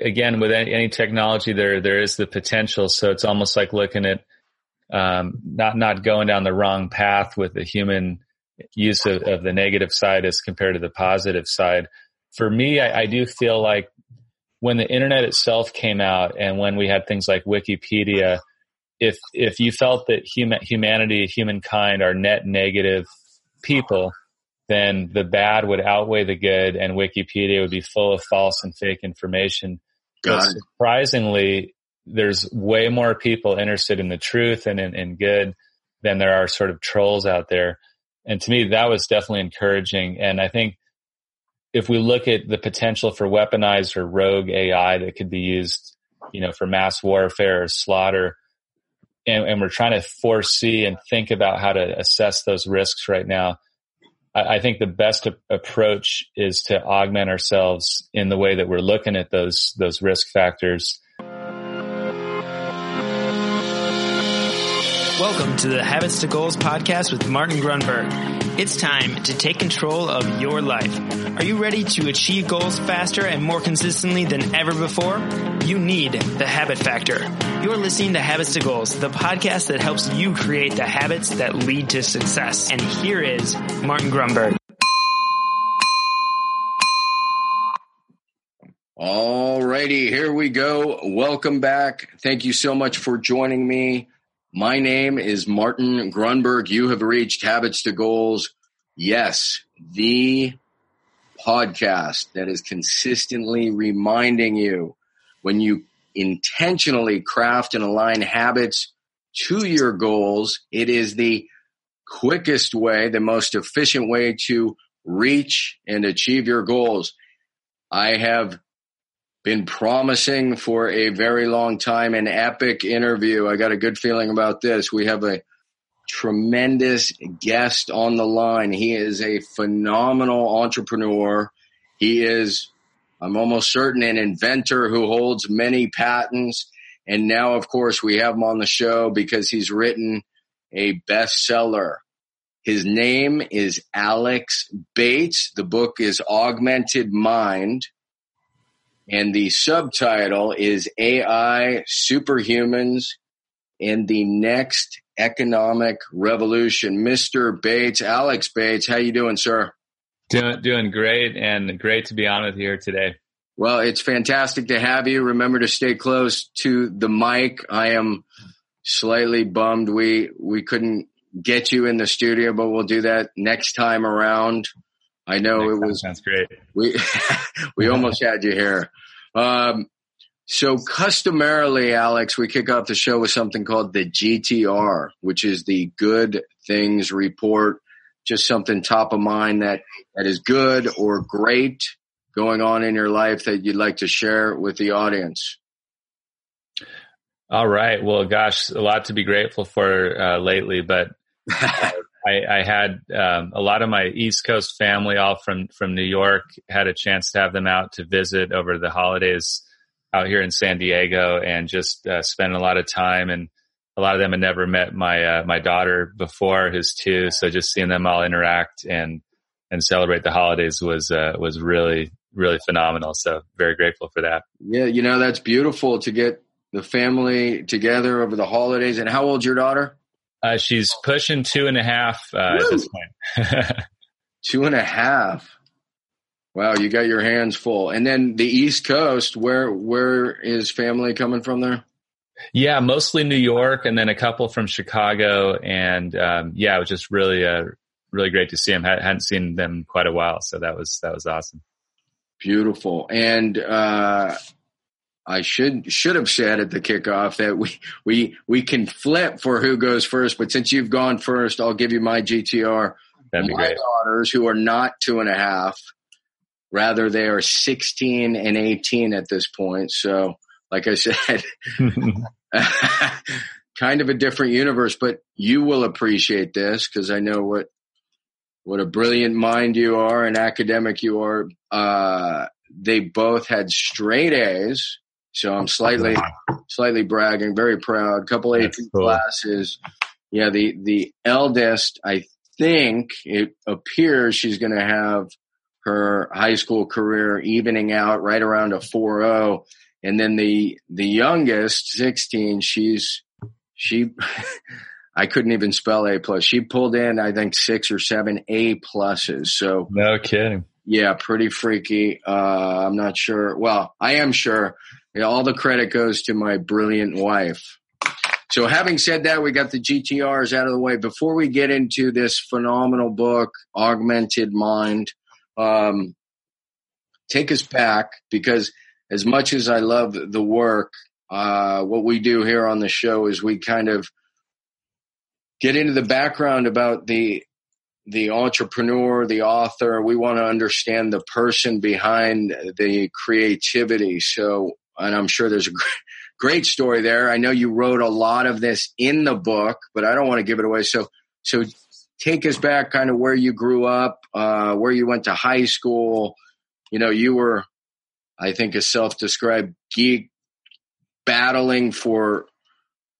again, with any, any technology, there there is the potential. So it's almost like looking at um, not not going down the wrong path with the human use of, of, the negative side as compared to the positive side. For me, I, I do feel like when the internet itself came out and when we had things like Wikipedia, if if you felt that human humanity, humankind are net negative people, then the bad would outweigh the good and Wikipedia would be full of false and fake information. Got but surprisingly, there's way more people interested in the truth and in, in good than there are sort of trolls out there. And to me, that was definitely encouraging. And I think if we look at the potential for weaponized or rogue AI that could be used, you know, for mass warfare or slaughter, and, and we're trying to foresee and think about how to assess those risks right now, I, I think the best a- approach is to augment ourselves in the way that we're looking at those those risk factors Welcome to the Habits to Goals podcast with Martin Grunberg. It's time to take control of your life. Are you ready to achieve goals faster and more consistently than ever before? You need the habit factor. You're listening to Habits to Goals, the podcast that helps you create the habits that lead to success. And here is Martin Grunberg. All righty, here we go. Welcome back. Thank you so much for joining me my name is Martin Grunberg. You have reached Habits to Goals. Yes, the podcast that is consistently reminding you when you intentionally craft and align habits to your goals, it is the quickest way, the most efficient way to reach and achieve your goals. I have been promising for a very long time an epic interview. I got a good feeling about this. We have a tremendous guest on the line. He is a phenomenal entrepreneur. He is, I'm almost certain, an inventor who holds many patents. And now, of course, we have him on the show because he's written a bestseller. His name is Alex Bates. The book is Augmented Mind and the subtitle is AI Superhumans in the Next Economic Revolution. Mr. Bates, Alex Bates, how you doing, sir? Doing, doing great and great to be on with you here today. Well, it's fantastic to have you. Remember to stay close to the mic. I am slightly bummed we we couldn't get you in the studio, but we'll do that next time around. I know Next it was sounds great. We we almost had you here. Um, so customarily, Alex, we kick off the show with something called the GTR, which is the Good Things Report. Just something top of mind that that is good or great going on in your life that you'd like to share with the audience. All right. Well, gosh, a lot to be grateful for uh, lately, but uh, I, I had um, a lot of my East Coast family, all from from New York, had a chance to have them out to visit over the holidays out here in San Diego, and just uh, spend a lot of time. And a lot of them had never met my uh, my daughter before, who's two. So just seeing them all interact and and celebrate the holidays was uh, was really really phenomenal. So very grateful for that. Yeah, you know that's beautiful to get the family together over the holidays. And how old's your daughter? Uh, she's pushing two and a half uh, at this point. two and a half. Wow, you got your hands full. And then the East Coast, where where is family coming from there? Yeah, mostly New York, and then a couple from Chicago. And um, yeah, it was just really uh, really great to see them. hadn't seen them quite a while, so that was that was awesome. Beautiful. And uh, I should should have said at the kickoff that we we we can flip for who goes first, but since you've gone first, I'll give you my GTR. That'd be my great. daughters, who are not two and a half, rather they are sixteen and eighteen at this point. So, like I said, kind of a different universe, but you will appreciate this because I know what what a brilliant mind you are, and academic you are. Uh, they both had straight A's so I'm slightly, slightly bragging, very proud. Couple AP cool. classes. Yeah, the the eldest, I think it appears she's going to have her high school career, evening out right around a 4-0. And then the the youngest, 16, she's she I couldn't even spell A plus. She pulled in, I think, six or seven A pluses. So no kidding. Yeah, pretty freaky. Uh, I'm not sure. Well, I am sure. All the credit goes to my brilliant wife. So having said that, we got the GTRs out of the way. Before we get into this phenomenal book, Augmented Mind, um, take us back because as much as I love the work, uh, what we do here on the show is we kind of get into the background about the the entrepreneur, the author. We want to understand the person behind the creativity. So, and I'm sure there's a great story there. I know you wrote a lot of this in the book, but I don't want to give it away. So, so take us back kind of where you grew up, uh, where you went to high school. You know, you were, I think, a self-described geek battling for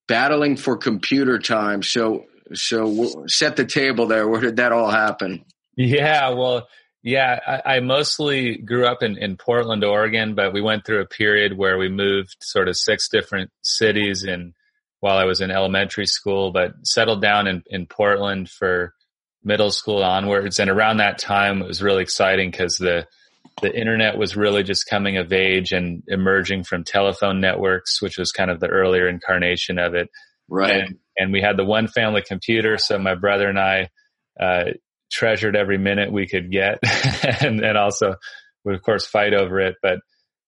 battling for computer time. So, so we'll set the table there. Where did that all happen? Yeah, well, yeah, I, I, mostly grew up in, in Portland, Oregon, but we went through a period where we moved sort of six different cities and while I was in elementary school, but settled down in, in Portland for middle school onwards. And around that time, it was really exciting because the the internet was really just coming of age and emerging from telephone networks, which was kind of the earlier incarnation of it. Right. And, and we had the one family computer. So my brother and I, uh, treasured every minute we could get and, and also would of course fight over it. But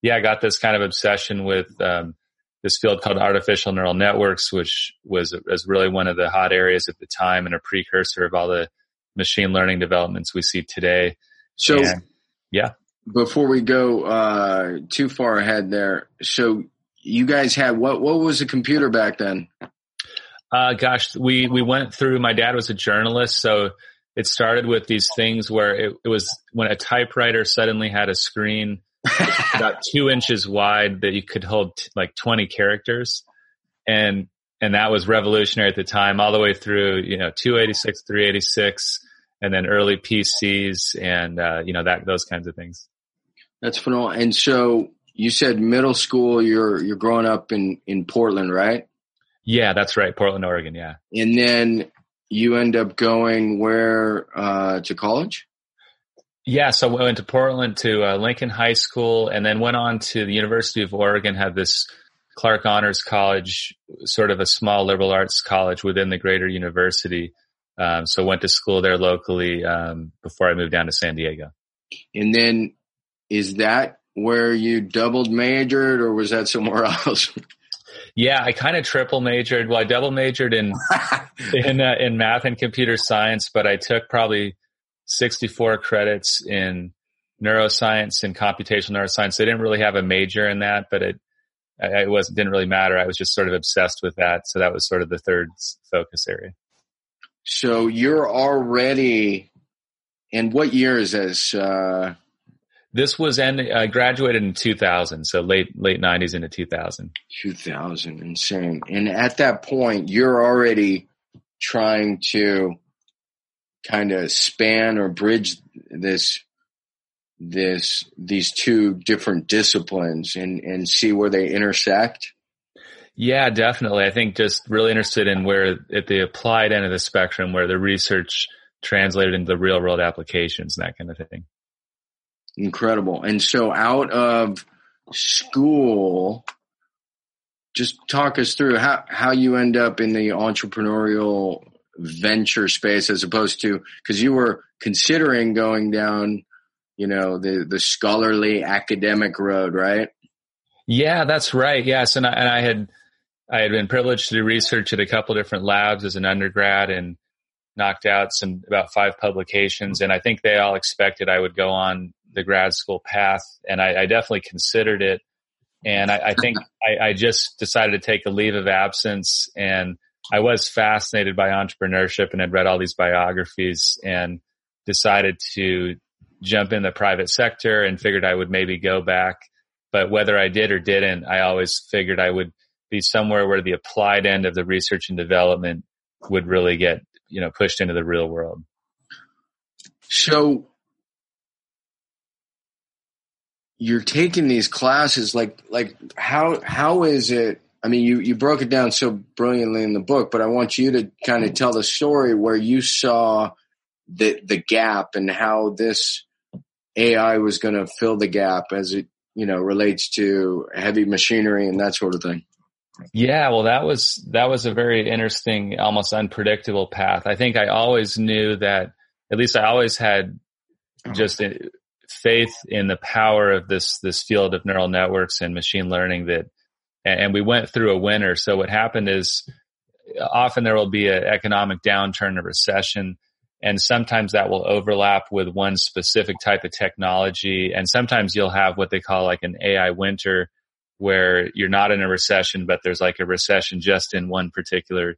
yeah, I got this kind of obsession with, um, this field called artificial neural networks, which was, was really one of the hot areas at the time and a precursor of all the machine learning developments we see today. So, and, yeah. Before we go uh, too far ahead, there. So, you guys had what? What was a computer back then? Uh, gosh, we we went through. My dad was a journalist, so it started with these things where it, it was when a typewriter suddenly had a screen about two inches wide that you could hold t- like 20 characters. And, and that was revolutionary at the time, all the way through, you know, 286, 386, and then early PCs and, uh, you know, that, those kinds of things. That's phenomenal. And so you said middle school, you're, you're growing up in, in Portland, right? Yeah, that's right. Portland, Oregon. Yeah. And then you end up going where, uh, to college? Yeah, so I went to Portland to uh, Lincoln High School and then went on to the University of Oregon, had this Clark Honors College, sort of a small liberal arts college within the greater university. Um, so went to school there locally um, before I moved down to San Diego. And then is that where you doubled majored or was that somewhere else? Yeah, I kind of triple majored. Well, I double majored in in uh, in math and computer science, but I took probably 64 credits in neuroscience and computational neuroscience. They didn't really have a major in that, but it, it was didn't really matter. I was just sort of obsessed with that. So that was sort of the third focus area. So you're already, and what year is this? Uh, this was and I graduated in 2000, so late late 90s into 2000. 2000, insane. And at that point, you're already trying to kind of span or bridge this this these two different disciplines and and see where they intersect yeah definitely i think just really interested in where at the applied end of the spectrum where the research translated into the real world applications and that kind of thing incredible. And so out of school just talk us through how how you end up in the entrepreneurial venture space as opposed to because you were considering going down you know the the scholarly academic road right? Yeah that's right. Yes. And I, and I had I had been privileged to do research at a couple different labs as an undergrad and knocked out some about five publications. And I think they all expected I would go on the grad school path and I, I definitely considered it and I, I think I, I just decided to take a leave of absence and I was fascinated by entrepreneurship and had read all these biographies and decided to jump in the private sector and figured I would maybe go back. But whether I did or didn't, I always figured I would be somewhere where the applied end of the research and development would really get, you know, pushed into the real world. So you're taking these classes like like how how is it I mean you you broke it down so brilliantly in the book but I want you to kind of mm-hmm. tell the story where you saw the the gap and how this AI was going to fill the gap as it you know relates to heavy machinery and that sort of thing. Yeah, well, that was that was a very interesting, almost unpredictable path. I think I always knew that, at least I always had oh. just faith in the power of this this field of neural networks and machine learning that and we went through a winter. So what happened is often there will be an economic downturn a recession and sometimes that will overlap with one specific type of technology. And sometimes you'll have what they call like an AI winter where you're not in a recession but there's like a recession just in one particular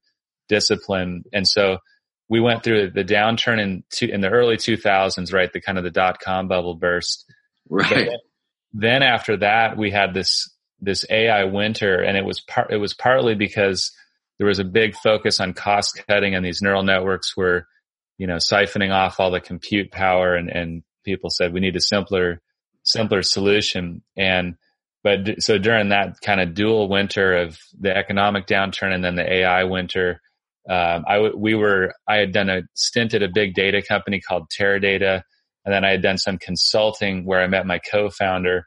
discipline. And so we went through the downturn in two, in the early 2000s, right? The kind of the dot com bubble burst. Right. Then, then, after that, we had this this AI winter, and it was par- it was partly because there was a big focus on cost cutting, and these neural networks were, you know, siphoning off all the compute power, and and people said we need a simpler simpler solution, and but so during that kind of dual winter of the economic downturn and then the AI winter um, I w- we were I had done a stint at a big data company called Teradata, and then I had done some consulting where I met my co-founder.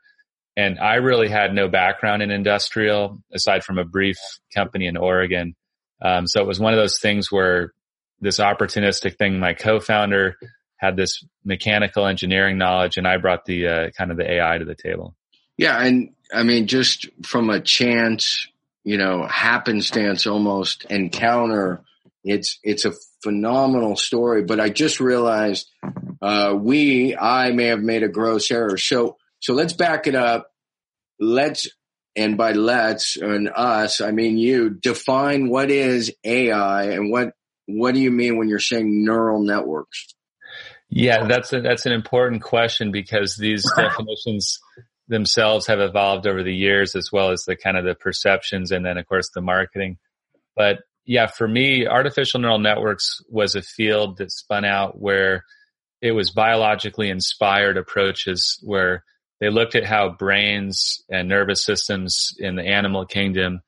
And I really had no background in industrial aside from a brief company in Oregon. Um, so it was one of those things where this opportunistic thing, my co-founder had this mechanical engineering knowledge and I brought the uh, kind of the AI to the table. Yeah. And I mean, just from a chance you know, happenstance almost encounter. It's it's a phenomenal story, but I just realized uh, we I may have made a gross error. So so let's back it up. Let's and by let's and us, I mean you define what is AI and what what do you mean when you're saying neural networks? Yeah, that's a, that's an important question because these definitions themselves have evolved over the years as well as the kind of the perceptions and then of course the marketing. But yeah, for me, artificial neural networks was a field that spun out where it was biologically inspired approaches where they looked at how brains and nervous systems in the animal kingdom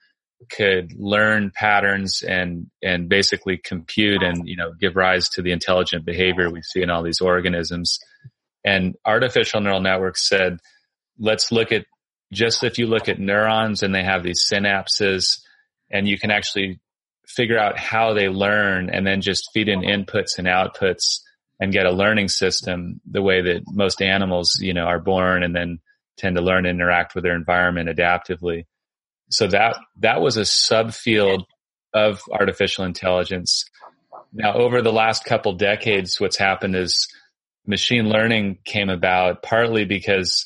could learn patterns and and basically compute and you know give rise to the intelligent behavior we see in all these organisms and artificial neural networks said let's look at just if you look at neurons and they have these synapses and you can actually figure out how they learn and then just feed in inputs and outputs and get a learning system the way that most animals, you know, are born and then tend to learn and interact with their environment adaptively. So that, that was a subfield of artificial intelligence. Now, over the last couple decades, what's happened is machine learning came about partly because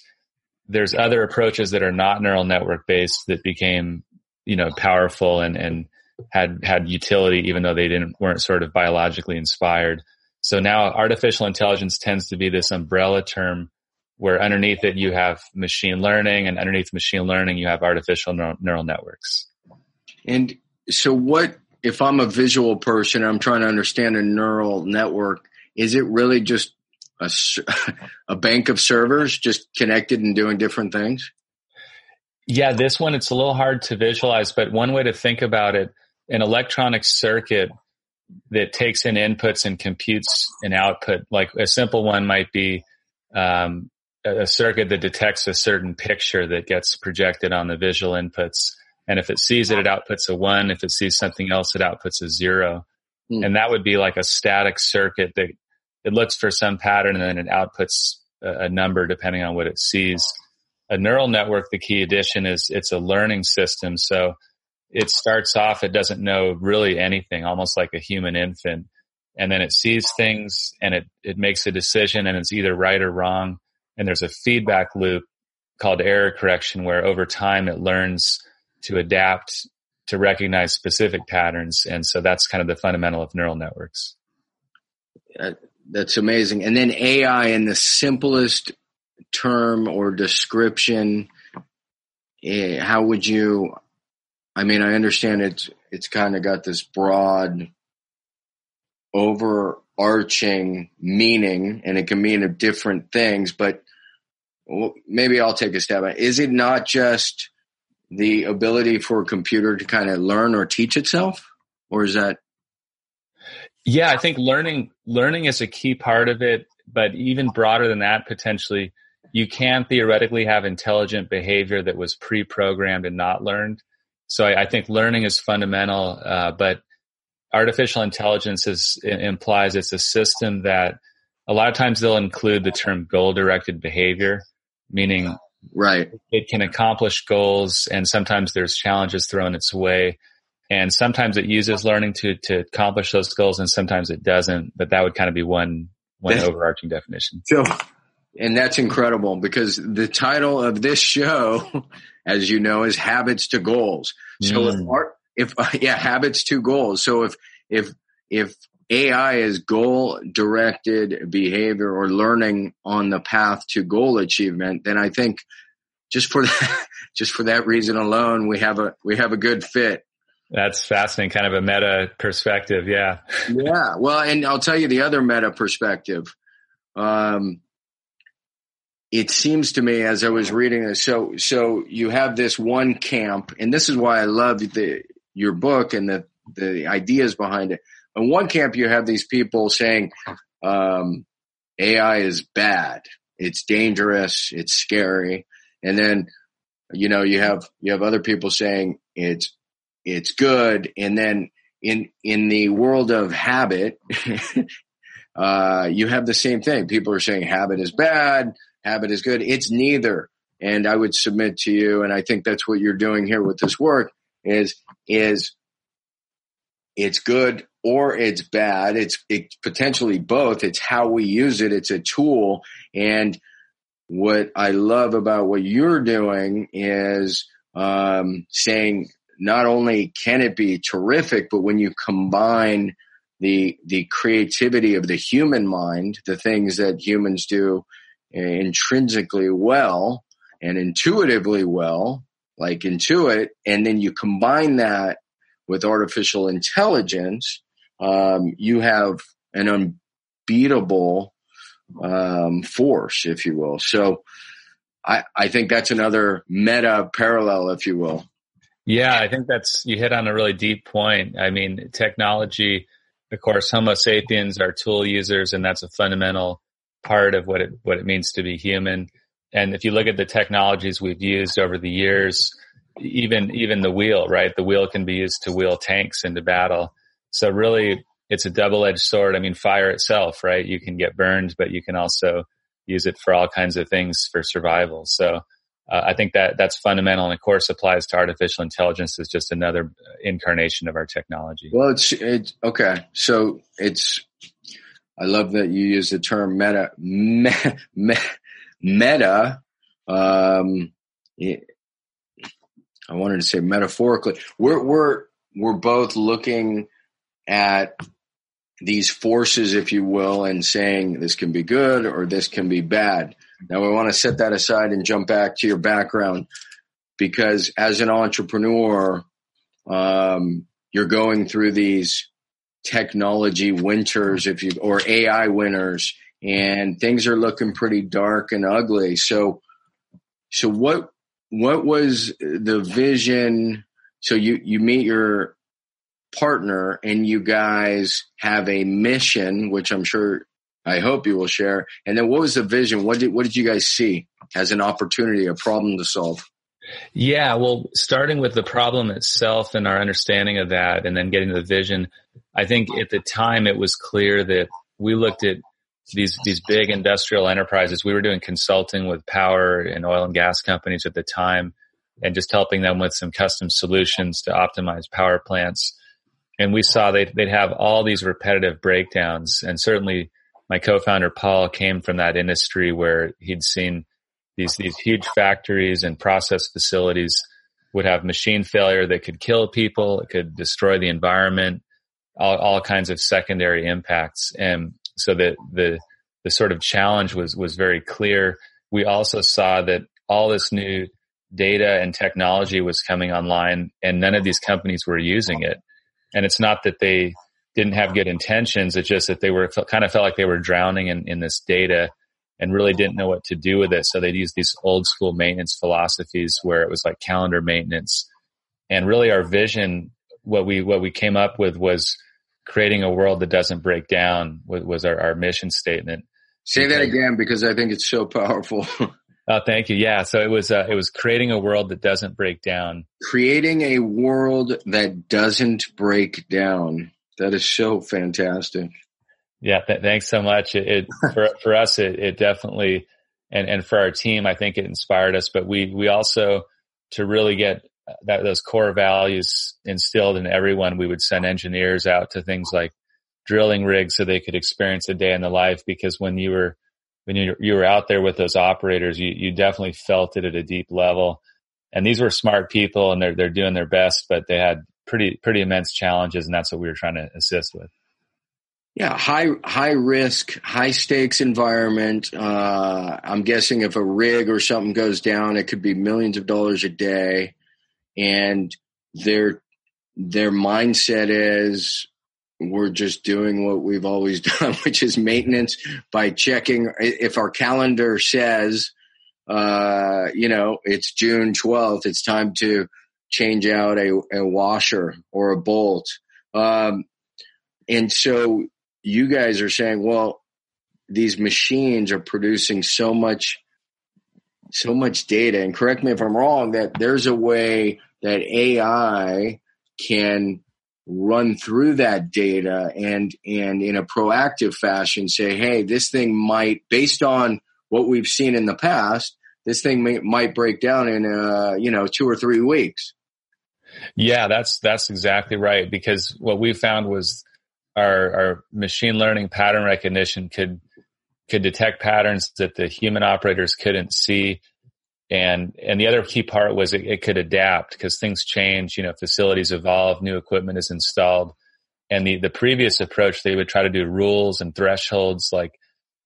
there's other approaches that are not neural network based that became, you know, powerful and, and had, had utility, even though they didn't, weren't sort of biologically inspired. So now artificial intelligence tends to be this umbrella term where underneath it you have machine learning and underneath machine learning you have artificial neural, networks. And so what, if I'm a visual person, I'm trying to understand a neural network, is it really just a, a bank of servers just connected and doing different things? Yeah, this one, it's a little hard to visualize, but one way to think about it, an electronic circuit that takes in inputs and computes an output, like a simple one might be um, a circuit that detects a certain picture that gets projected on the visual inputs. And if it sees it, it outputs a one. If it sees something else, it outputs a zero. Hmm. And that would be like a static circuit that it looks for some pattern and then it outputs a, number depending on what it sees. A neural network, the key addition is it's a learning system. So it starts off, it doesn't know really anything, almost like a human infant. And then it sees things and it, it makes a decision and it's either right or wrong. And there's a feedback loop called error correction where over time it learns to adapt to recognize specific patterns. And so that's kind of the fundamental of neural networks. Uh, That's amazing. And then AI in the simplest term or description, eh, how would you? I mean, I understand it's it's kind of got this broad, overarching meaning, and it can mean different things. But maybe I'll take a stab at. It. Is it not just the ability for a computer to kind of learn or teach itself, or is that? Yeah, I think learning learning is a key part of it, but even broader than that, potentially, you can theoretically have intelligent behavior that was pre-programmed and not learned. So I, I think learning is fundamental, uh, but artificial intelligence is, implies it's a system that a lot of times they'll include the term goal directed behavior, meaning right it can accomplish goals and sometimes there's challenges thrown its way and sometimes it uses learning to to accomplish those goals and sometimes it doesn't but that would kind of be one one overarching definition so and that's incredible because the title of this show as you know is habits to goals so mm. if, if yeah habits to goals so if if if AI is goal directed behavior or learning on the path to goal achievement, then I think just for that, just for that reason alone, we have a, we have a good fit. That's fascinating. Kind of a meta perspective. Yeah. yeah. Well, and I'll tell you the other meta perspective. Um, it seems to me as I was reading this, so, so you have this one camp and this is why I love the, your book and the, the ideas behind it in one camp, you have these people saying, um, AI is bad. It's dangerous. It's scary. And then, you know, you have, you have other people saying it's, it's good. And then in, in the world of habit, uh, you have the same thing. People are saying habit is bad. Habit is good. It's neither. And I would submit to you, and I think that's what you're doing here with this work is, is it's good or it's bad. It's, it's potentially both. It's how we use it. It's a tool. And what I love about what you're doing is um, saying not only can it be terrific, but when you combine the the creativity of the human mind, the things that humans do intrinsically well and intuitively well, like Intuit, and then you combine that with artificial intelligence, um, you have an unbeatable um, force, if you will. So I, I think that's another meta parallel, if you will. Yeah, I think that's you hit on a really deep point. I mean, technology, of course, Homo sapiens are tool users, and that's a fundamental part of what it what it means to be human. And if you look at the technologies we've used over the years, even even the wheel, right? The wheel can be used to wheel tanks into battle. So really, it's a double-edged sword. I mean, fire itself, right? You can get burned, but you can also use it for all kinds of things for survival. So uh, I think that that's fundamental, and of course, applies to artificial intelligence as just another incarnation of our technology. Well, it's okay. So it's I love that you use the term meta me, me, meta. Um, I wanted to say metaphorically, we're we're we're both looking at these forces, if you will, and saying this can be good or this can be bad. Now, we want to set that aside and jump back to your background because as an entrepreneur, um, you're going through these technology winters, if you or AI winters, and things are looking pretty dark and ugly. So, so what what was the vision? So you, you meet your partner and you guys have a mission, which I'm sure I hope you will share. And then what was the vision? What did, what did you guys see as an opportunity, a problem to solve? Yeah, well, starting with the problem itself and our understanding of that and then getting to the vision, I think at the time it was clear that we looked at these these big industrial enterprises. We were doing consulting with power and oil and gas companies at the time, and just helping them with some custom solutions to optimize power plants. And we saw they'd, they'd have all these repetitive breakdowns. And certainly, my co-founder Paul came from that industry where he'd seen these these huge factories and process facilities would have machine failure that could kill people, it could destroy the environment, all, all kinds of secondary impacts. And so that the the sort of challenge was was very clear. We also saw that all this new data and technology was coming online, and none of these companies were using it. And it's not that they didn't have good intentions; it's just that they were kind of felt like they were drowning in, in this data and really didn't know what to do with it. So they'd use these old school maintenance philosophies where it was like calendar maintenance. And really our vision, what we, what we came up with was creating a world that doesn't break down was our, our mission statement. Say that again because I think it's so powerful. Oh, thank you. Yeah. So it was, uh, it was creating a world that doesn't break down. Creating a world that doesn't break down. That is so fantastic. Yeah. Th- thanks so much. It, it for, for us, it, it definitely, and, and for our team, I think it inspired us, but we, we also, to really get uh, that, those core values instilled in everyone, we would send engineers out to things like drilling rigs so they could experience a day in the life because when you were, when you, you were out there with those operators, you, you definitely felt it at a deep level. And these were smart people and they're, they're doing their best, but they had pretty, pretty immense challenges. And that's what we were trying to assist with. Yeah, high high risk, high stakes environment. Uh, I'm guessing if a rig or something goes down, it could be millions of dollars a day, and their their mindset is we're just doing what we've always done, which is maintenance by checking if our calendar says, uh, you know, it's June 12th, it's time to change out a, a washer or a bolt. Um, and so you guys are saying, well, these machines are producing so much, so much data. And correct me if I'm wrong, that there's a way that AI can run through that data and and in a proactive fashion say hey this thing might based on what we've seen in the past this thing may, might break down in uh you know two or three weeks yeah that's that's exactly right because what we found was our our machine learning pattern recognition could could detect patterns that the human operators couldn't see and, and the other key part was it, it could adapt because things change, you know, facilities evolve, new equipment is installed. And the, the previous approach, they would try to do rules and thresholds like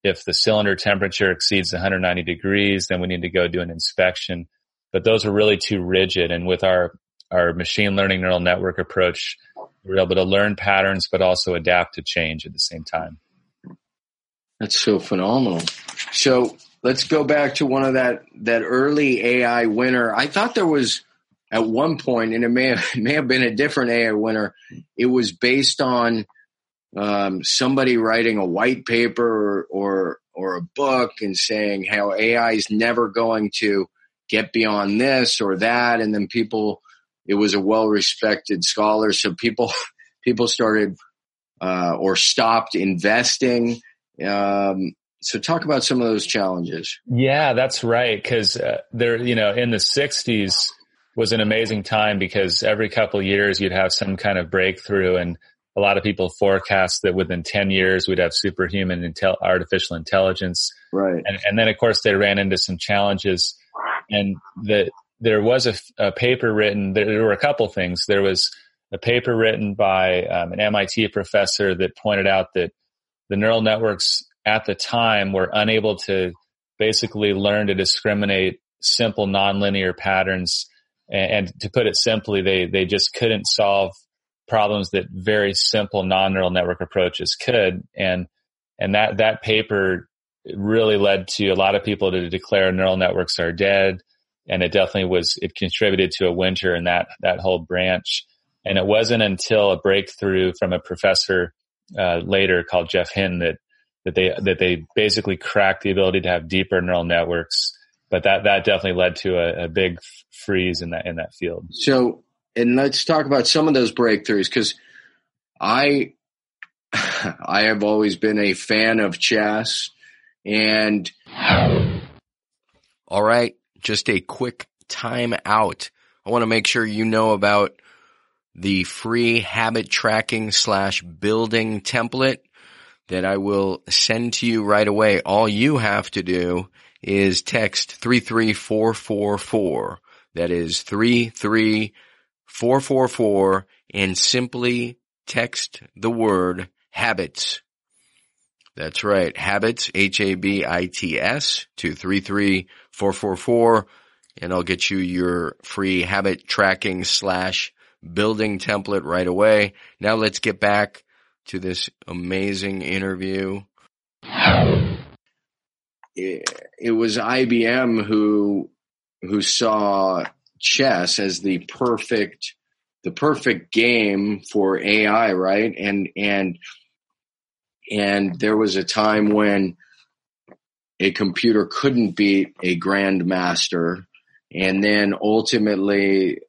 if the cylinder temperature exceeds 190 degrees, then we need to go do an inspection. But those are really too rigid. And with our, our machine learning neural network approach, we're able to learn patterns, but also adapt to change at the same time. That's so phenomenal. So let's go back to one of that that early AI winter. I thought there was at one point, and it may have, may have been a different AI winter. It was based on um, somebody writing a white paper or, or or a book and saying how AI is never going to get beyond this or that, and then people. It was a well respected scholar, so people people started uh, or stopped investing. Um, so talk about some of those challenges. Yeah, that's right. Cause uh, there, you know, in the sixties was an amazing time because every couple years you'd have some kind of breakthrough and a lot of people forecast that within 10 years we'd have superhuman intel- artificial intelligence. Right. And, and, then of course they ran into some challenges and that there was a, a, paper written, there were a couple things. There was a paper written by um, an MIT professor that pointed out that the neural networks at the time were unable to basically learn to discriminate simple nonlinear patterns. And, and to put it simply, they, they just couldn't solve problems that very simple non-neural network approaches could. And, and that, that paper really led to a lot of people to declare neural networks are dead. And it definitely was, it contributed to a winter in that, that whole branch. And it wasn't until a breakthrough from a professor uh, later called Geoff Hinton that that they that they basically cracked the ability to have deeper neural networks. But that that definitely led to a, a big freeze in that in that field. So, and let's talk about some of those breakthroughs because I I have always been a fan of chess and all right, just a quick time out. I want to make sure you know about the free habit tracking slash building template that I will send to you right away. All you have to do is text 33444. That is 33444 and simply text the word habits. That's right. Habits, H-A-B-I-T-S to 33444 and I'll get you your free habit tracking slash building template right away. Now let's get back to this amazing interview. it was IBM who who saw chess as the perfect the perfect game for AI, right? And and and there was a time when a computer couldn't beat a grandmaster, and then ultimately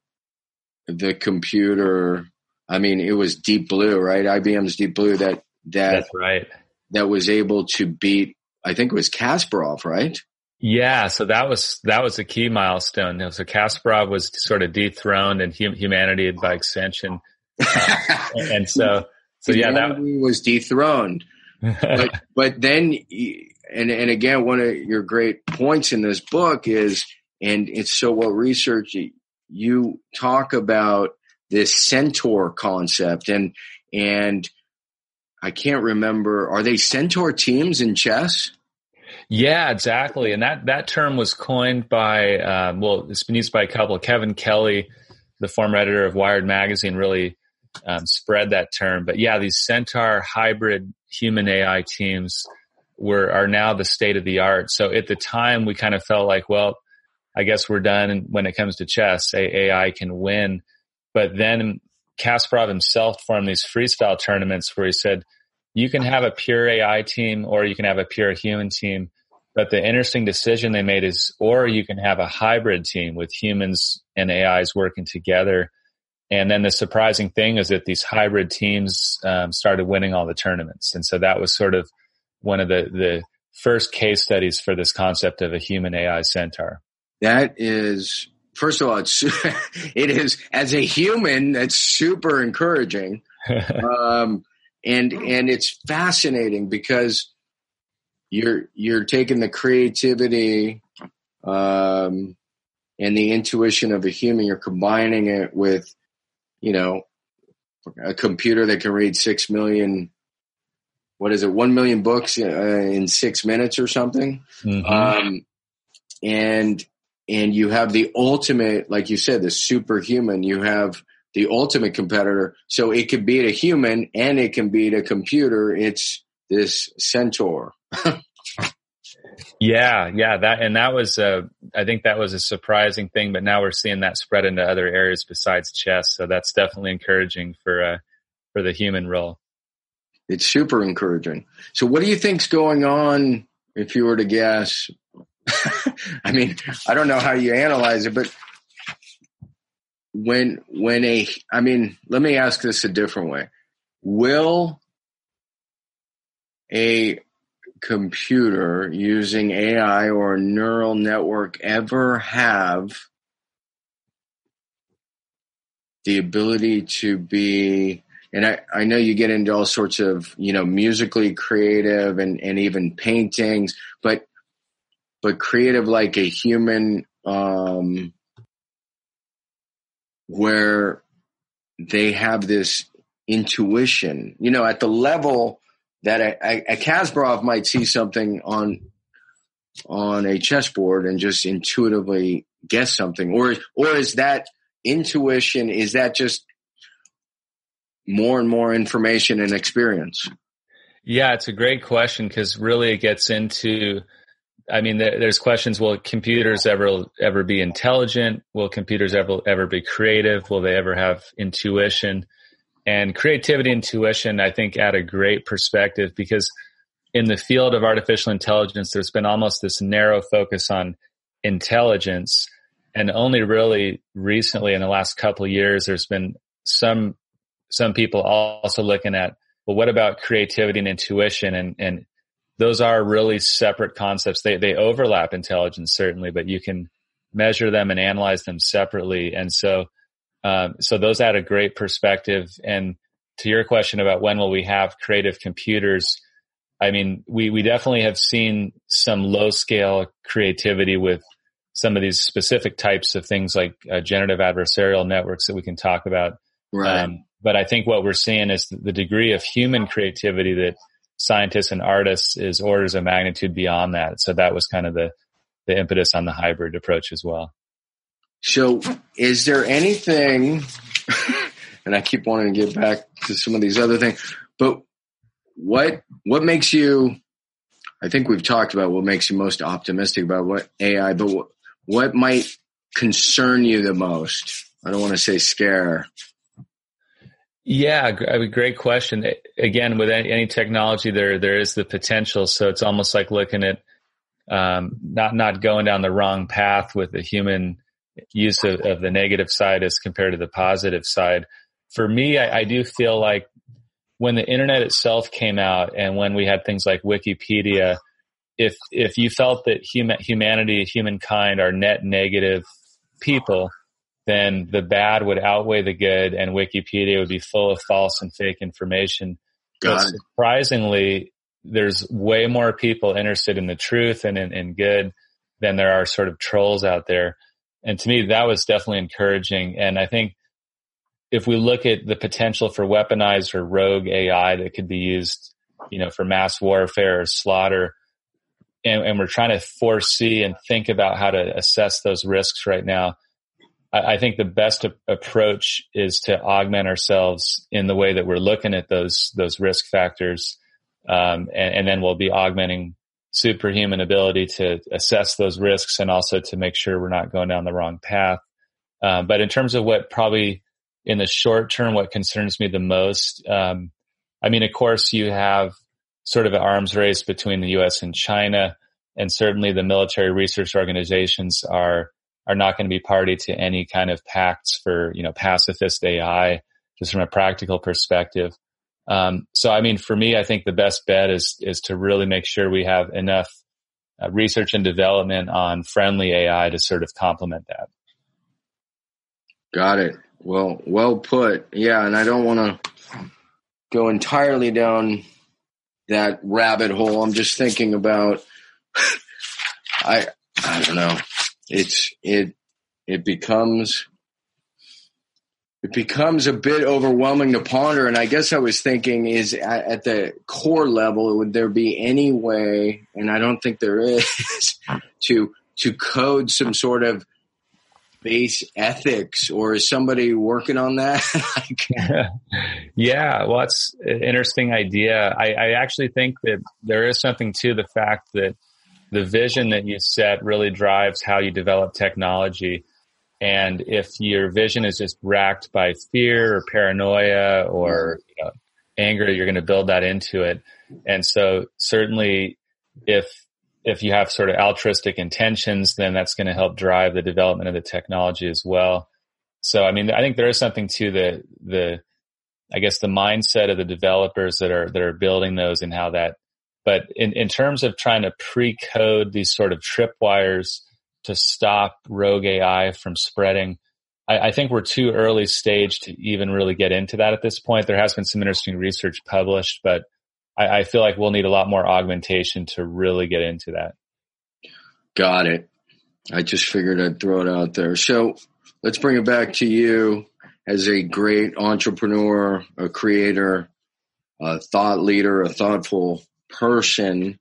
the computer. I mean, it was Deep Blue, right? IBM's Deep Blue that that That's right. that was able to beat. I think it was Kasparov, right? Yeah, so that was that was a key milestone. So Kasparov was sort of dethroned and hum- humanity by extension, uh, and so so yeah, that was dethroned. but but then and and again one of your great points in this book is and it's so well researched you talk about this centaur concept and and I can't remember are they centaur teams in chess Yeah, exactly. And that, that term was coined by, um, well, it's been used by a couple. Kevin Kelly, the former editor of Wired Magazine, really um, spread that term. But yeah, these Centaur hybrid human AI teams were are now the state of the art. So at the time, we kind of felt like, well, I guess we're done when it comes to chess. AI can win. But then Kasparov himself formed these freestyle tournaments where he said, you can have a pure AI team or you can have a pure human team. But the interesting decision they made is, or you can have a hybrid team with humans and AIs working together. And then the surprising thing is that these hybrid teams um, started winning all the tournaments. And so that was sort of one of the, the first case studies for this concept of a human AI centaur. That is, first of all, it's, it is as a human, that's super encouraging. um, and, and it's fascinating because you're, you're taking the creativity, um, and the intuition of a human, you're combining it with, you know, a computer that can read six million, what is it, one million books uh, in six minutes or something. Mhm. Um, and, and you have the ultimate, like you said, the superhuman, you have the ultimate competitor. So it could beat a human and it can beat a computer. It's this centaur. Yeah, yeah, that and that was uh, I think that was a surprising thing, but now we're seeing that spread into other areas besides chess. So that's definitely encouraging for uh, for the human role. It's super encouraging. So what do you think's going on if you were to guess? I mean, I don't know how you analyze it, but when when a I mean, let me ask this a different way. Will a computer using AI or neural network ever have the ability to be and I, I know you get into all sorts of you know musically creative and, and even paintings but but creative like a human um where they have this intuition. You know at the level that a, Kasparov might see something on on a chessboard and just intuitively guess something. Or or is that intuition is that just more and more information and experience Yeah, it's a great question because really it gets into. I mean, there's questions: Will computers ever ever be intelligent? Will computers ever ever be creative? Will they ever have intuition? And creativity, intuition, I think, add a great perspective because in the field of artificial intelligence, there's been almost this narrow focus on intelligence, and only really recently, in the last couple years, there's been some some people also looking at well, what about creativity and intuition? And, and those are really separate concepts. They, they overlap intelligence certainly, but you can measure them and analyze them separately. And so, um, so those add a great perspective. And to your question about when will we have creative computers? I mean, we, we definitely have seen some low scale creativity with some of these specific types of things like uh, generative adversarial networks that we can talk about. right Um, but I think what we're seeing is the degree of human creativity that scientists and artists is orders of magnitude beyond that. So that was kind of the, the impetus on the hybrid approach as well. So, is there anything, and I keep wanting to get back to some of these other things, but what what makes you? I think we've talked about what makes you most optimistic about what AI, but what, what might concern you the most? I don't want to say scare. Yeah, I mean, great question. Again, with any technology, there there is the potential. So it's almost like looking at um, not not going down the wrong path with the human use of, of, the negative side as compared to the positive side. For me, I, I do feel like when the internet itself came out and when we had things like Wikipedia, if if you felt that human, humanity, humankind are net negative people, then the bad would outweigh the good and Wikipedia would be full of false and fake information. Got but surprisingly, there's way more people interested in the truth and in, in good than there are sort of trolls out there. And to me, that was definitely encouraging. And I think if we look at the potential for weaponized or rogue AI that could be used, you know, for mass warfare or slaughter, and, and we're trying to foresee and think about how to assess those risks right now, I, I think the best a- approach is to augment ourselves in the way that we're looking at those those risk factors, um, and, and then we'll be augmenting superhuman ability to assess those risks and also to make sure we're not going down the wrong path. Um, but in terms of what probably in the short term, what concerns me the most, um, I mean, of course, you have sort of an arms race between the U.S. and China, and certainly the military research organizations are are not going to be party to any kind of pacts for you know pacifist AI, just from a practical perspective. Um, so, I mean, for me, I think the best bet is is to really make sure we have enough uh, research and development on friendly AI to sort of complement that. Got it. Well, well put. Yeah, and I don't want to go entirely down that rabbit hole. I'm just thinking about I I don't know. It's it it becomes it becomes a bit overwhelming to ponder. And I guess I was thinking is at, at the core level, would there be any way, and I don't think there is, to to code some sort of base ethics or is somebody working on that? yeah, well, that's an interesting idea. I, I actually think that there is something to the fact that the vision that you set really drives how you develop technology. And if your vision is just racked by fear or paranoia or you know, anger, you're going to build that into it. And so certainly if if you have sort of altruistic intentions, then that's going to help drive the development of the technology as well. So, I mean, I think there is something to the, the, I guess the mindset of the developers that are, that are building those and how that, but in, in terms of trying to pre-code these sort of tripwires to stop rogue AI from spreading, I, I think we're too early stage to even really get into that at this point. There has been some interesting research published, but I, I feel like we'll need a lot more augmentation to really get into that. Got it. I just figured I'd throw it out there. So let's bring it back to you as a great entrepreneur, a creator, a thought leader, a thoughtful person.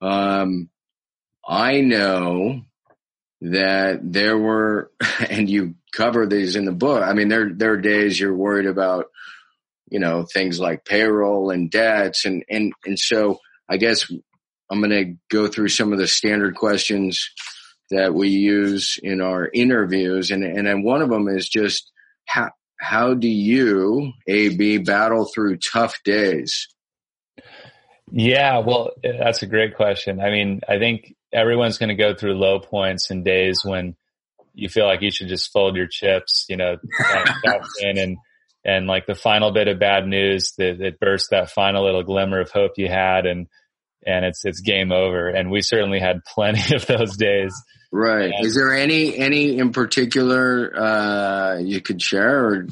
Um, I know that there were, and you cover these in the book. I mean, there there are days you're worried about you know, things like payroll and debts. And, and, and so I guess I'm going to go through some of the standard questions that we use in our interviews. And, and then one of them is just how, how do you, AB, battle through tough days? Yeah, well, that's a great question. I mean, I think everyone's going to go through low points and days when you feel like you should just fold your chips, you know, in and and like the final bit of bad news that, that burst that final little glimmer of hope you had and and it's it's game over. And we certainly had plenty of those days. Right. And, is there any any in particular uh you could share? Or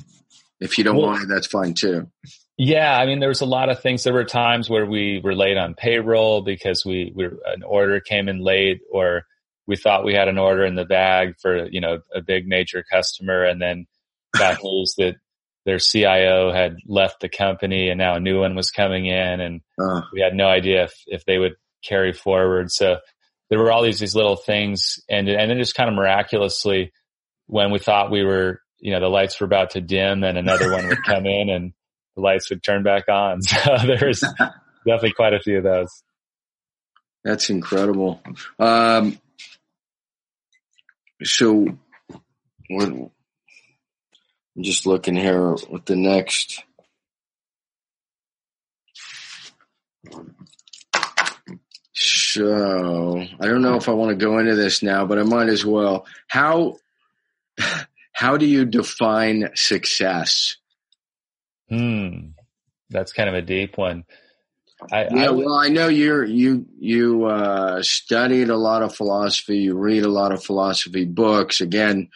if you don't well, want it that's fine too yeah i mean there was a lot of things there were times where we were late on payroll because we, we an order came in late or we thought we had an order in the bag for you know a big major customer and then got news that their CIO had left the company and now a new one was coming in and uh. we had no idea if, if they would carry forward. So there were all these, these little things and, and then just kind of miraculously when we thought we were, you know, the lights were about to dim and another one would come in and the lights would turn back on. So there's definitely quite a few of those. That's incredible. Um, so, I'm just looking here with the next. So, I don't know if I want to go into this now, but I might as well. How how do you define success? Hmm, that's kind of a deep one. I, yeah, I well, I know you're you you uh, studied a lot of philosophy. You read a lot of philosophy books. Again,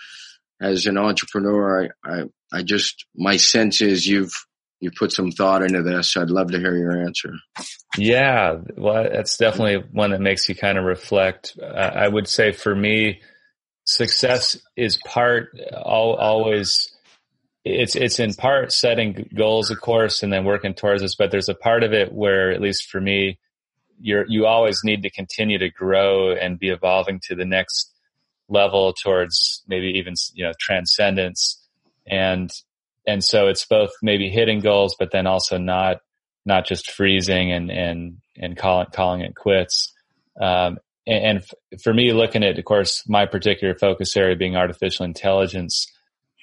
as an entrepreneur, I, I I just my sense is you've you put some thought into this. I'd love to hear your answer. Yeah, well, that's definitely one that makes you kind of reflect. Uh, I would say for me, success is part always it's it's in part setting goals, of course, and then working towards this. But there's a part of it where, at least for me, you're you always need to continue to grow and be evolving to the next level towards maybe even you know transcendence and and so it's both maybe hitting goals but then also not not just freezing and and and calling calling it quits um, and, and for me looking at of course my particular focus area being artificial intelligence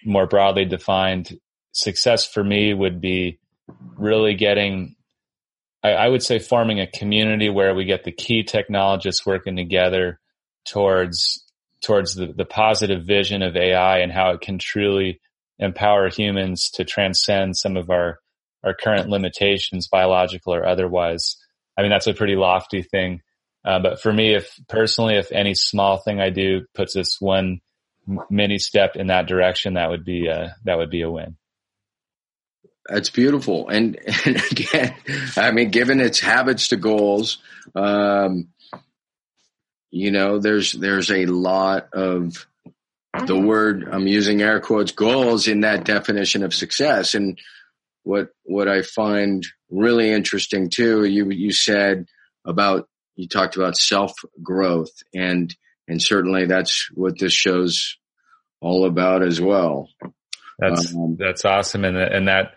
more broadly defined, success for me would be really getting, I, I, would say, forming a community where we get the key technologists working together towards towards the, the positive vision of AI and how it can truly empower humans to transcend some of our our current limitations, biological or otherwise. I mean, that's a pretty lofty thing. Uh, but for me, if personally, if any small thing I do puts us one many step in that direction, that would be a, that would be a win. That's beautiful. And, and again, I mean, given its habits to goals, um, you know, there's, there's a lot of the word I'm using air quotes goals in that definition of success. And what, what I find really interesting too, you, you said about, you talked about self growth and, and certainly that's what this show's all about as well. That's um, that's awesome, and and that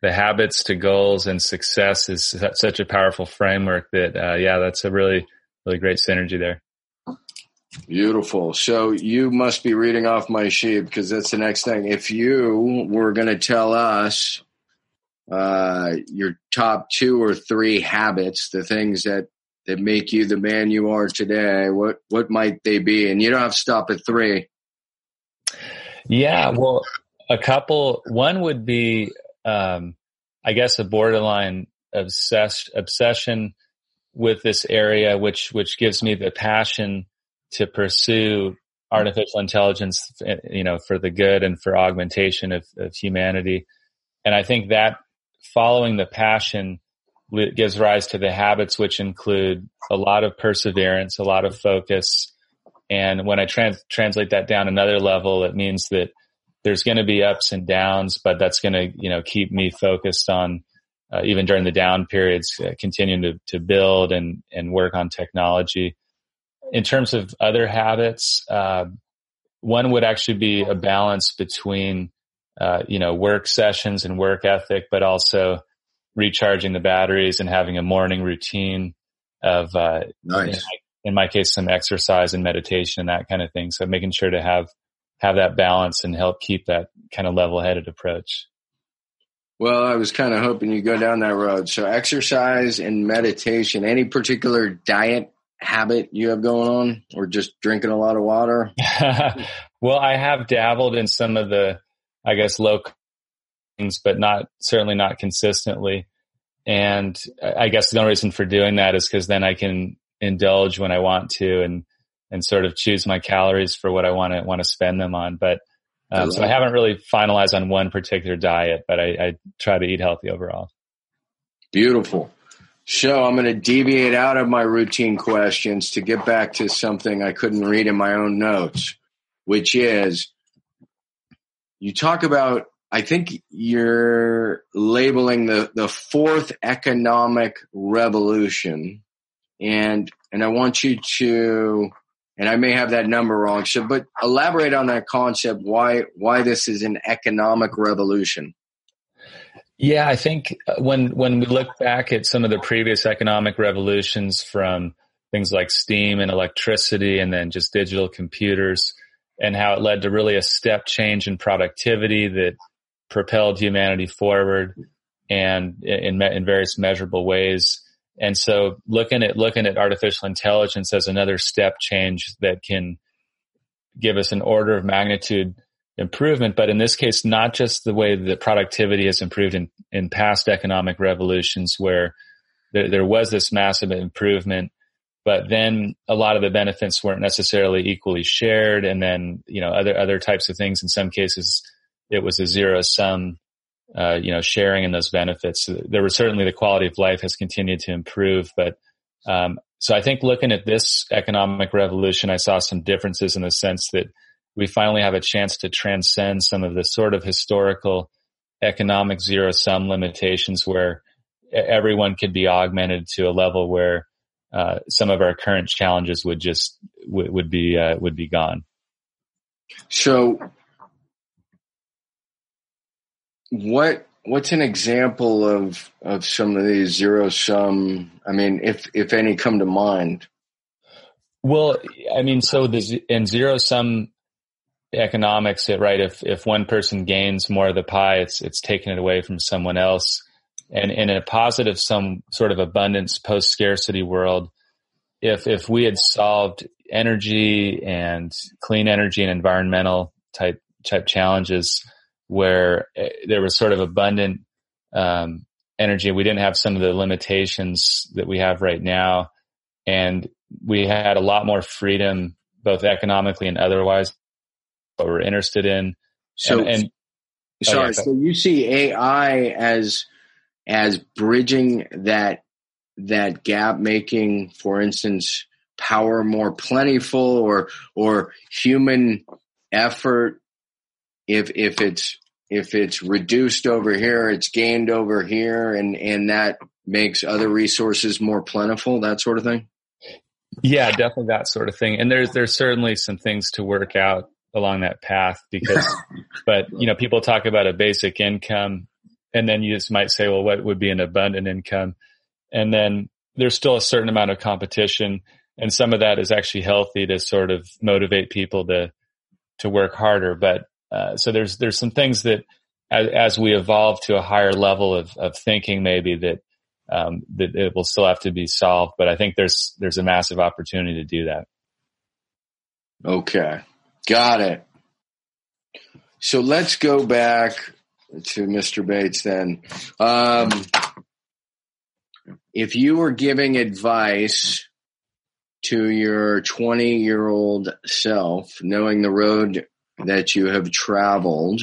the habits to goals and success is such a powerful framework that uh, yeah, that's a really really great synergy there. Beautiful. So you must be reading off my sheet because that's the next thing. If you were going to tell us uh, your top two or three habits, the things that that make you the man you are today, what what might they be? And you don't have to stop at three. Yeah, well, a couple. One would be, um, I guess, a borderline obsessed obsession with this area, which which gives me the passion to pursue artificial intelligence, you know, for the good and for augmentation of, of humanity. And I think that following the passion gives rise to the habits, which include a lot of perseverance, a lot of focus. And when I trans- translate that down another level, it means that there's going to be ups and downs, but that's going to, you know, keep me focused on, uh, even during the down periods, uh, continuing to, to build and, and work on technology. In terms of other habits, uh, one would actually be a balance between, uh, you know, work sessions and work ethic, but also recharging the batteries and having a morning routine of, uh, nice. in, my, in my case, some exercise and meditation and that kind of thing. So making sure to have have that balance and help keep that kind of level headed approach. Well, I was kind of hoping you go down that road. So exercise and meditation, any particular diet habit you have going on or just drinking a lot of water? well, I have dabbled in some of the, I guess, low things, but not certainly not consistently. And I guess the only reason for doing that is because then I can indulge when I want to and and sort of choose my calories for what I want to want to spend them on. But um, I so I haven't really finalized on one particular diet, but I, I try to eat healthy overall. Beautiful. So I'm going to deviate out of my routine questions to get back to something I couldn't read in my own notes, which is you talk about I think you're labeling the, the fourth economic revolution and and I want you to and I may have that number wrong. So, but elaborate on that concept. Why why this is an economic revolution? Yeah, I think uh, when when we look back at some of the previous economic revolutions from things like steam and electricity and then just digital computers and how it led to really a step change in productivity that propelled humanity forward and in, in various measurable ways. And so looking at, looking at artificial intelligence as another step change that can give us an order of magnitude improvement, but in this case, not just the way that productivity has improved in, in past economic revolutions where there, there was this massive improvement, but then a lot of the benefits weren't necessarily equally shared. And then, you know, other, other types of things. In some cases, it was a zero sum, uh, you know, sharing in those benefits. There was certainly the quality of life has continued to improve, but, um, so I think looking at this economic revolution, I saw some differences in the sense that we finally have a chance to transcend some of the sort of historical economic zero sum limitations where everyone could be augmented to a level where uh, some of our current challenges would just would, would be uh, would be gone. So, what what's an example of of some of these zero sum? I mean, if if any come to mind. Well, I mean, so the in zero sum economics, it right? If if one person gains more of the pie, it's it's taking it away from someone else. And in a positive, some sort of abundance post scarcity world, if if we had solved energy and clean energy and environmental type type challenges where eh, there was sort of abundant um, energy, we didn't have some of the limitations that we have right now, and we had a lot more freedom, both economically and otherwise, what we're interested in. So, and, and sorry, oh, yeah, so you see AI as as bridging that that gap, making, for instance, power more plentiful, or or human effort. If if it's if it's reduced over here, it's gained over here, and and that makes other resources more plentiful. That sort of thing. Yeah, definitely that sort of thing. And there's there's certainly some things to work out along that path because, but you know, people talk about a basic income and then you just might say, well, what would be an abundant income? And then there's still a certain amount of competition. And some of that is actually healthy to sort of motivate people to, to work harder. But, uh, so there's, there's some things that as, as, we evolve to a higher level of, of thinking, maybe that, um, that it will still have to be solved. But I think there's, there's a massive opportunity to do that. Okay. Got it. So let's go back to Mr. Bates then. Um, if you were giving advice to your 20 year old self, knowing the road that you have traveled,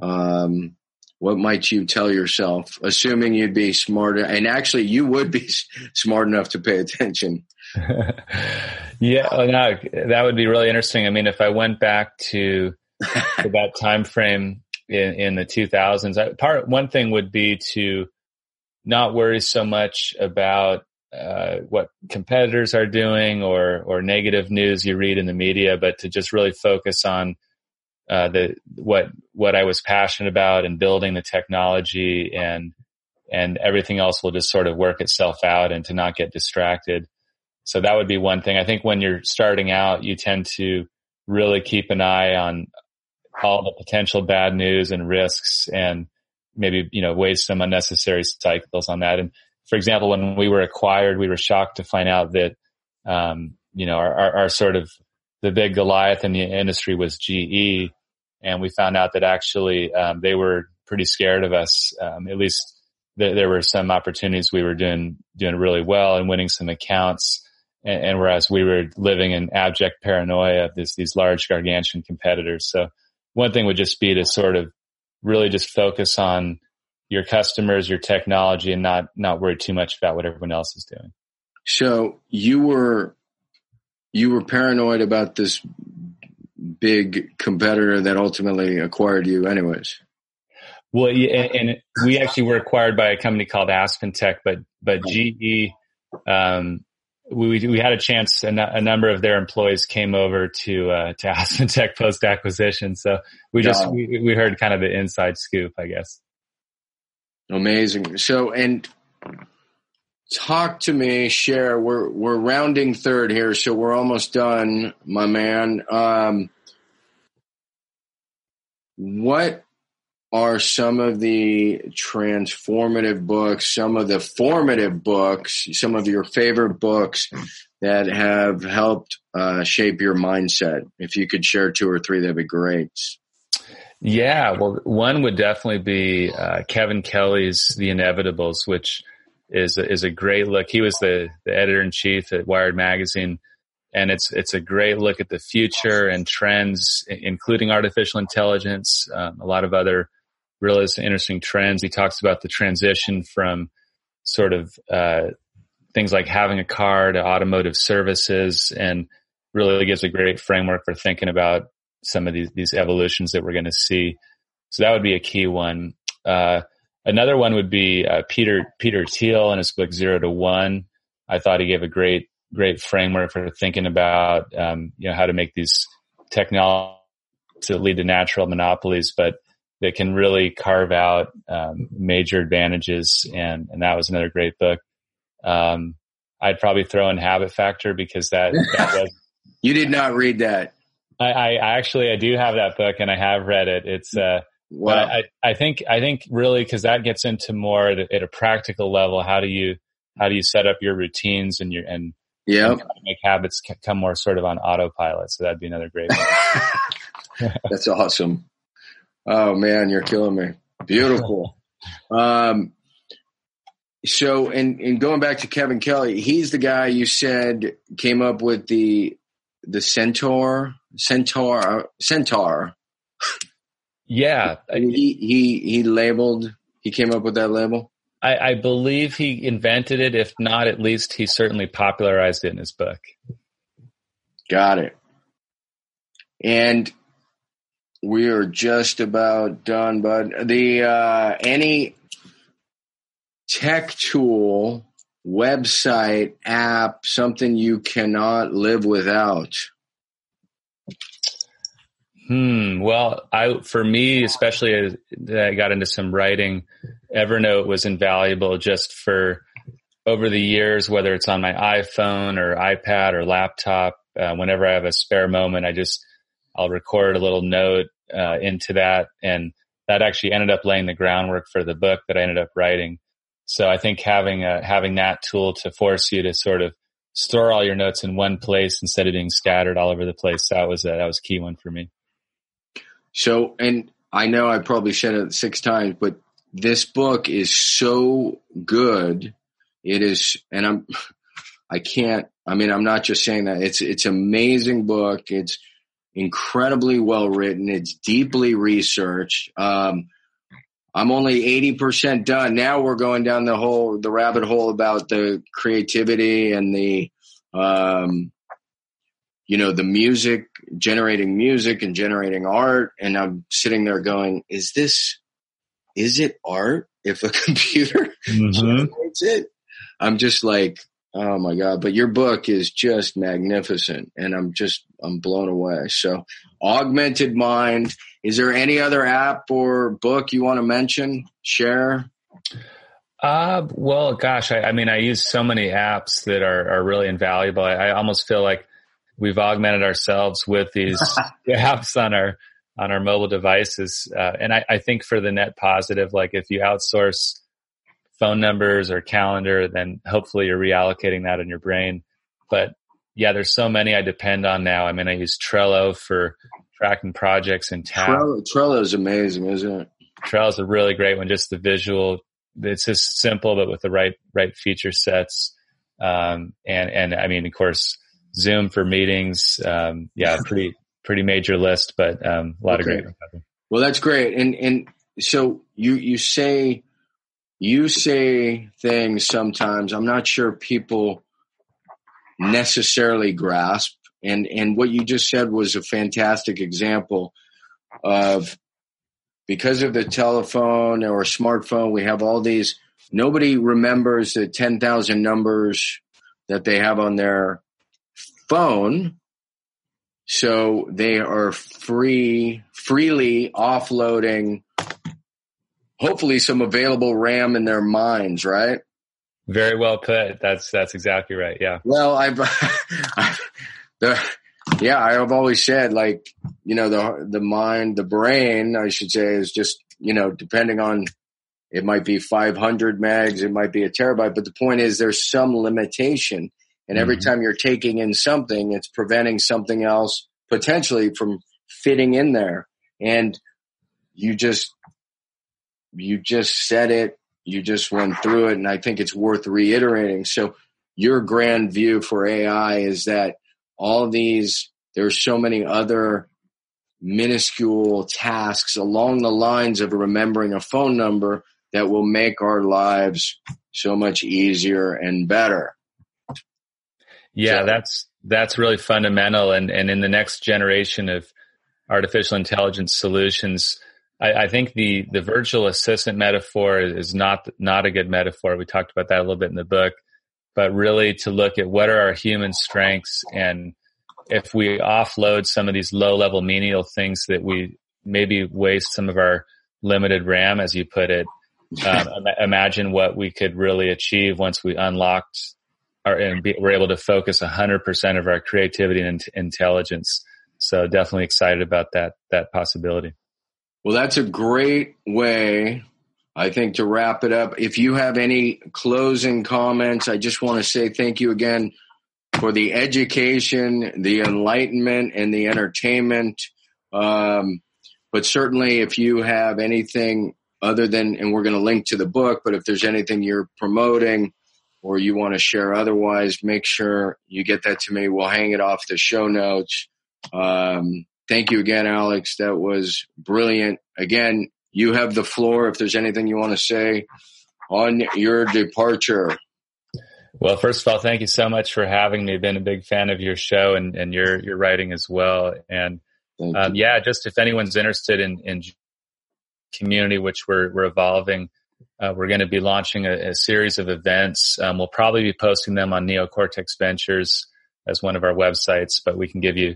um, what might you tell yourself, assuming you'd be smarter? And actually, you would be smart enough to pay attention. yeah, no, that would be really interesting. I mean, if I went back to, to that time frame in, in the 2000s. I, part one thing would be to not worry so much about uh, what competitors are doing or or negative news you read in the media, but to just really focus on uh, the what what I was passionate about and building the technology and and everything else will just sort of work itself out and to not get distracted. So that would be one thing. I think when you're starting out, you tend to really keep an eye on all the potential bad news and risks and maybe, you know, waste some unnecessary cycles on that. And for example, when we were acquired, we were shocked to find out that, um, you know, our, our, our, sort of the big Goliath in the industry was GE. And we found out that actually, um, they were pretty scared of us. Um, at least th- there were some opportunities we were doing, doing really well and winning some accounts. And, and whereas we were living in abject paranoia of this, these large gargantuan competitors. So, one thing would just be to sort of really just focus on your customers, your technology, and not not worry too much about what everyone else is doing. So you were you were paranoid about this big competitor that ultimately acquired you, anyways. Well, yeah, and, we actually were acquired by a company called Aspen Tech, but but GE um, we we had a chance. A, a number of their employees came over to uh, to Aspen Tech post acquisition, so we just yeah. we, we heard kind of the inside scoop, I guess. Amazing. So and talk to me, share. We're we're rounding third here, so we're almost done, my man. Um, what are some of the transformative books, some of the formative books, some of your favorite books that have helped uh, shape your mindset? If you could share two or three, that'd be great. Yeah, well, one would definitely be uh, Kevin Kelly's The Inevitables, which is is a great look. He was the, the editor in chief at Wired magazine, and it's it's a great look at the future and trends, including artificial intelligence, um, a lot of other really interesting trends. He talks about the transition from sort of uh, things like having a car to automotive services, and really gives a great framework for thinking about some of these these evolutions that we're going to see. So that would be a key one. Uh, another one would be uh, Peter Peter Thiel in his book Zero to One. I thought he gave a great great framework for thinking about um, you know how to make these technologies to lead to natural monopolies, but that can really carve out um, major advantages. And and that was another great book. Um, I'd probably throw in Habit Factor because that, that was. you did not read that. I, I, actually I do have that book and I have read it. It's uh, wow. I, I think I think really because that gets into more at a, at a, practical level. How do you how do you set up your routines and your and yeah make habits come more sort of on autopilot? So that'd be another great one. That's awesome. Oh man, you're killing me. Beautiful. um, so, and, and going back to Kevin Kelly, he's the guy you said came up with the the centaur centaur centaur. Yeah. He he he labeled he came up with that label? I, I, believe he invented it. If not at least he certainly popularized it in his book. Got it. And we are just about done but the uh any tech tool website app something you cannot live without Hmm. Well, I for me, especially as I got into some writing, Evernote was invaluable just for over the years, whether it's on my iPhone or iPad or laptop. Uh, whenever I have a spare moment, I just I'll record a little note uh, into that, and that actually ended up laying the groundwork for the book that I ended up writing. So I think having a, having that tool to force you to sort of store all your notes in one place instead of being scattered all over the place that was a, that was a key one for me. So, and I know I probably said it six times, but this book is so good. It is, and I'm, I can't, I mean, I'm not just saying that. It's, it's amazing book. It's incredibly well written. It's deeply researched. Um, I'm only 80% done. Now we're going down the whole, the rabbit hole about the creativity and the, um, you know, the music, generating music and generating art. And I'm sitting there going, is this, is it art if a computer mm-hmm. generates it? I'm just like, oh my God. But your book is just magnificent. And I'm just, I'm blown away. So augmented mind. Is there any other app or book you want to mention? Share? Uh, well, gosh, I, I mean, I use so many apps that are, are really invaluable. I, I almost feel like we've augmented ourselves with these apps on our on our mobile devices. Uh, and I, I, think for the net positive, like if you outsource phone numbers or calendar, then hopefully you're reallocating that in your brain. But yeah, there's so many I depend on now. I mean, I use Trello for tracking projects and tasks. Trello, Trello is amazing, isn't it? Trello is a really great one. Just the visual, it's just simple, but with the right right feature sets. Um, and and I mean, of course, Zoom for meetings. Um, yeah, pretty pretty major list, but um, a lot okay. of great. Well, that's great. And and so you you say you say things sometimes. I'm not sure people necessarily grasp. And and what you just said was a fantastic example of because of the telephone or smartphone, we have all these. Nobody remembers the ten thousand numbers that they have on their phone. So they are free, freely offloading hopefully some available RAM in their minds, right? Very well put. That's that's exactly right. Yeah. Well, I've, I've the yeah, I've always said like you know the the mind, the brain, I should say, is just you know depending on it might be 500 megs, it might be a terabyte, but the point is there's some limitation, and every mm-hmm. time you're taking in something, it's preventing something else potentially from fitting in there, and you just you just said it you just went through it, and I think it's worth reiterating. So, your grand view for AI is that all these, there's so many other minuscule tasks along the lines of remembering a phone number that will make our lives so much easier and better. Yeah, so, that's that's really fundamental and and in the next generation of artificial intelligence solutions I, I, think the the virtual assistant metaphor is not not a good metaphor. We talked about that a little bit in the book, but really to look at what are our human strengths and if we offload some of these low level menial things that we maybe waste some of our limited RAM, as you put it. Um, imagine what we could really achieve once we unlocked our, and be, we're able to focus 100% of our creativity and intelligence. So definitely excited about that, that possibility. Well, that's a great way, I think, to wrap it up. If you have any closing comments, I just want to say thank you again for the education, the enlightenment, and the entertainment. Um, but certainly, if you have anything other than, and we're going to link to the book, but if there's anything you're promoting or you want to share otherwise, make sure you get that to me. We'll hang it off the show notes. Um, thank you again, Alex. That was brilliant. Again, you have the floor if there's anything you want to say on your departure. Well, first of all, thank you so much for having me. Been a big fan of your show and, and your your writing as well. And um, yeah, just if anyone's interested in in community, which we're we're evolving, uh, we're going to be launching a, a series of events. Um, we'll probably be posting them on Neocortex Ventures as one of our websites, but we can give you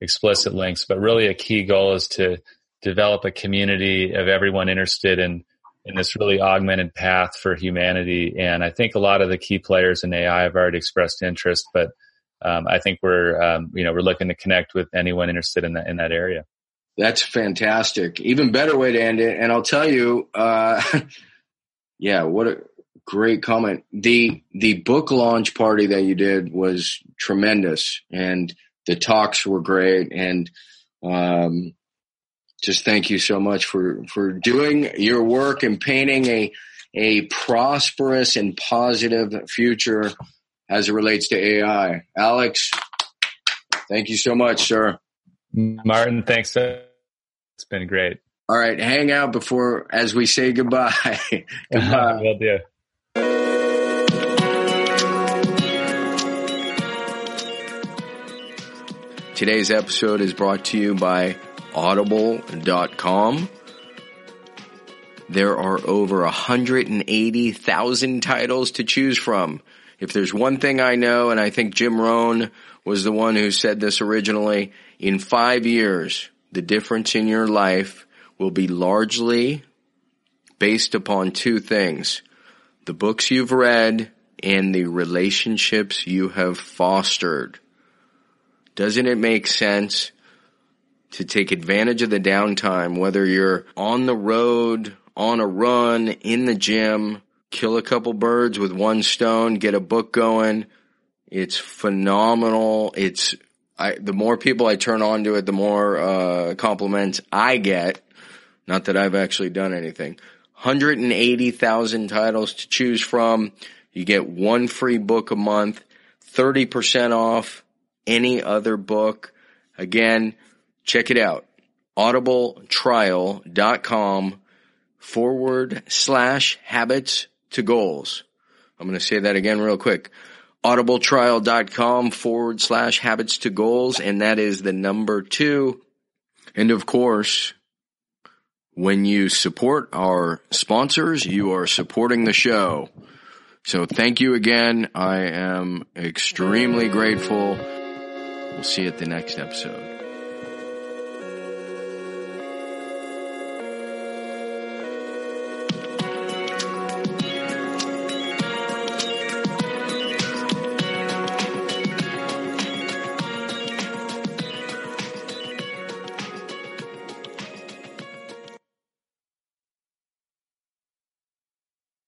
explicit links, but really a key goal is to develop a community of everyone interested in in this really augmented path for humanity. And I think a lot of the key players in AI have already expressed interest, but um, I think we're um, you know we're looking to connect with anyone interested in that in that area. That's fantastic. Even better way to end it. And I'll tell you, uh, yeah, what a great comment. The the book launch party that you did was tremendous, and the talks were great and um, just thank you so much for for doing your work and painting a a prosperous and positive future as it relates to AI. Alex, thank you so much, sir. Martin, thanks. It's been great. All right, hang out before as we say goodbye. goodbye. Will do. Today's episode is brought to you by audible.com. There are over 180,000 titles to choose from. If there's one thing I know, and I think Jim Rohn was the one who said this originally, in five years, the difference in your life will be largely based upon two things. The books you've read and the relationships you have fostered. Doesn't it make sense to take advantage of the downtime, whether you're on the road, on a run, in the gym, kill a couple birds with one stone, get a book going. It's phenomenal. It's, I, the more people I turn on to it, the more, uh, compliments I get. Not that I've actually done anything. 180,000 titles to choose from. You get one free book a month, 30% off any other book. Again, check it out. audibletrial.com forward slash habits to goals. I'm going to say that again real quick. audibletrial.com forward slash habits to goals. And that is the number two. And of course, when you support our sponsors, you are supporting the show. So thank you again. I am extremely grateful. We'll see you at the next episode.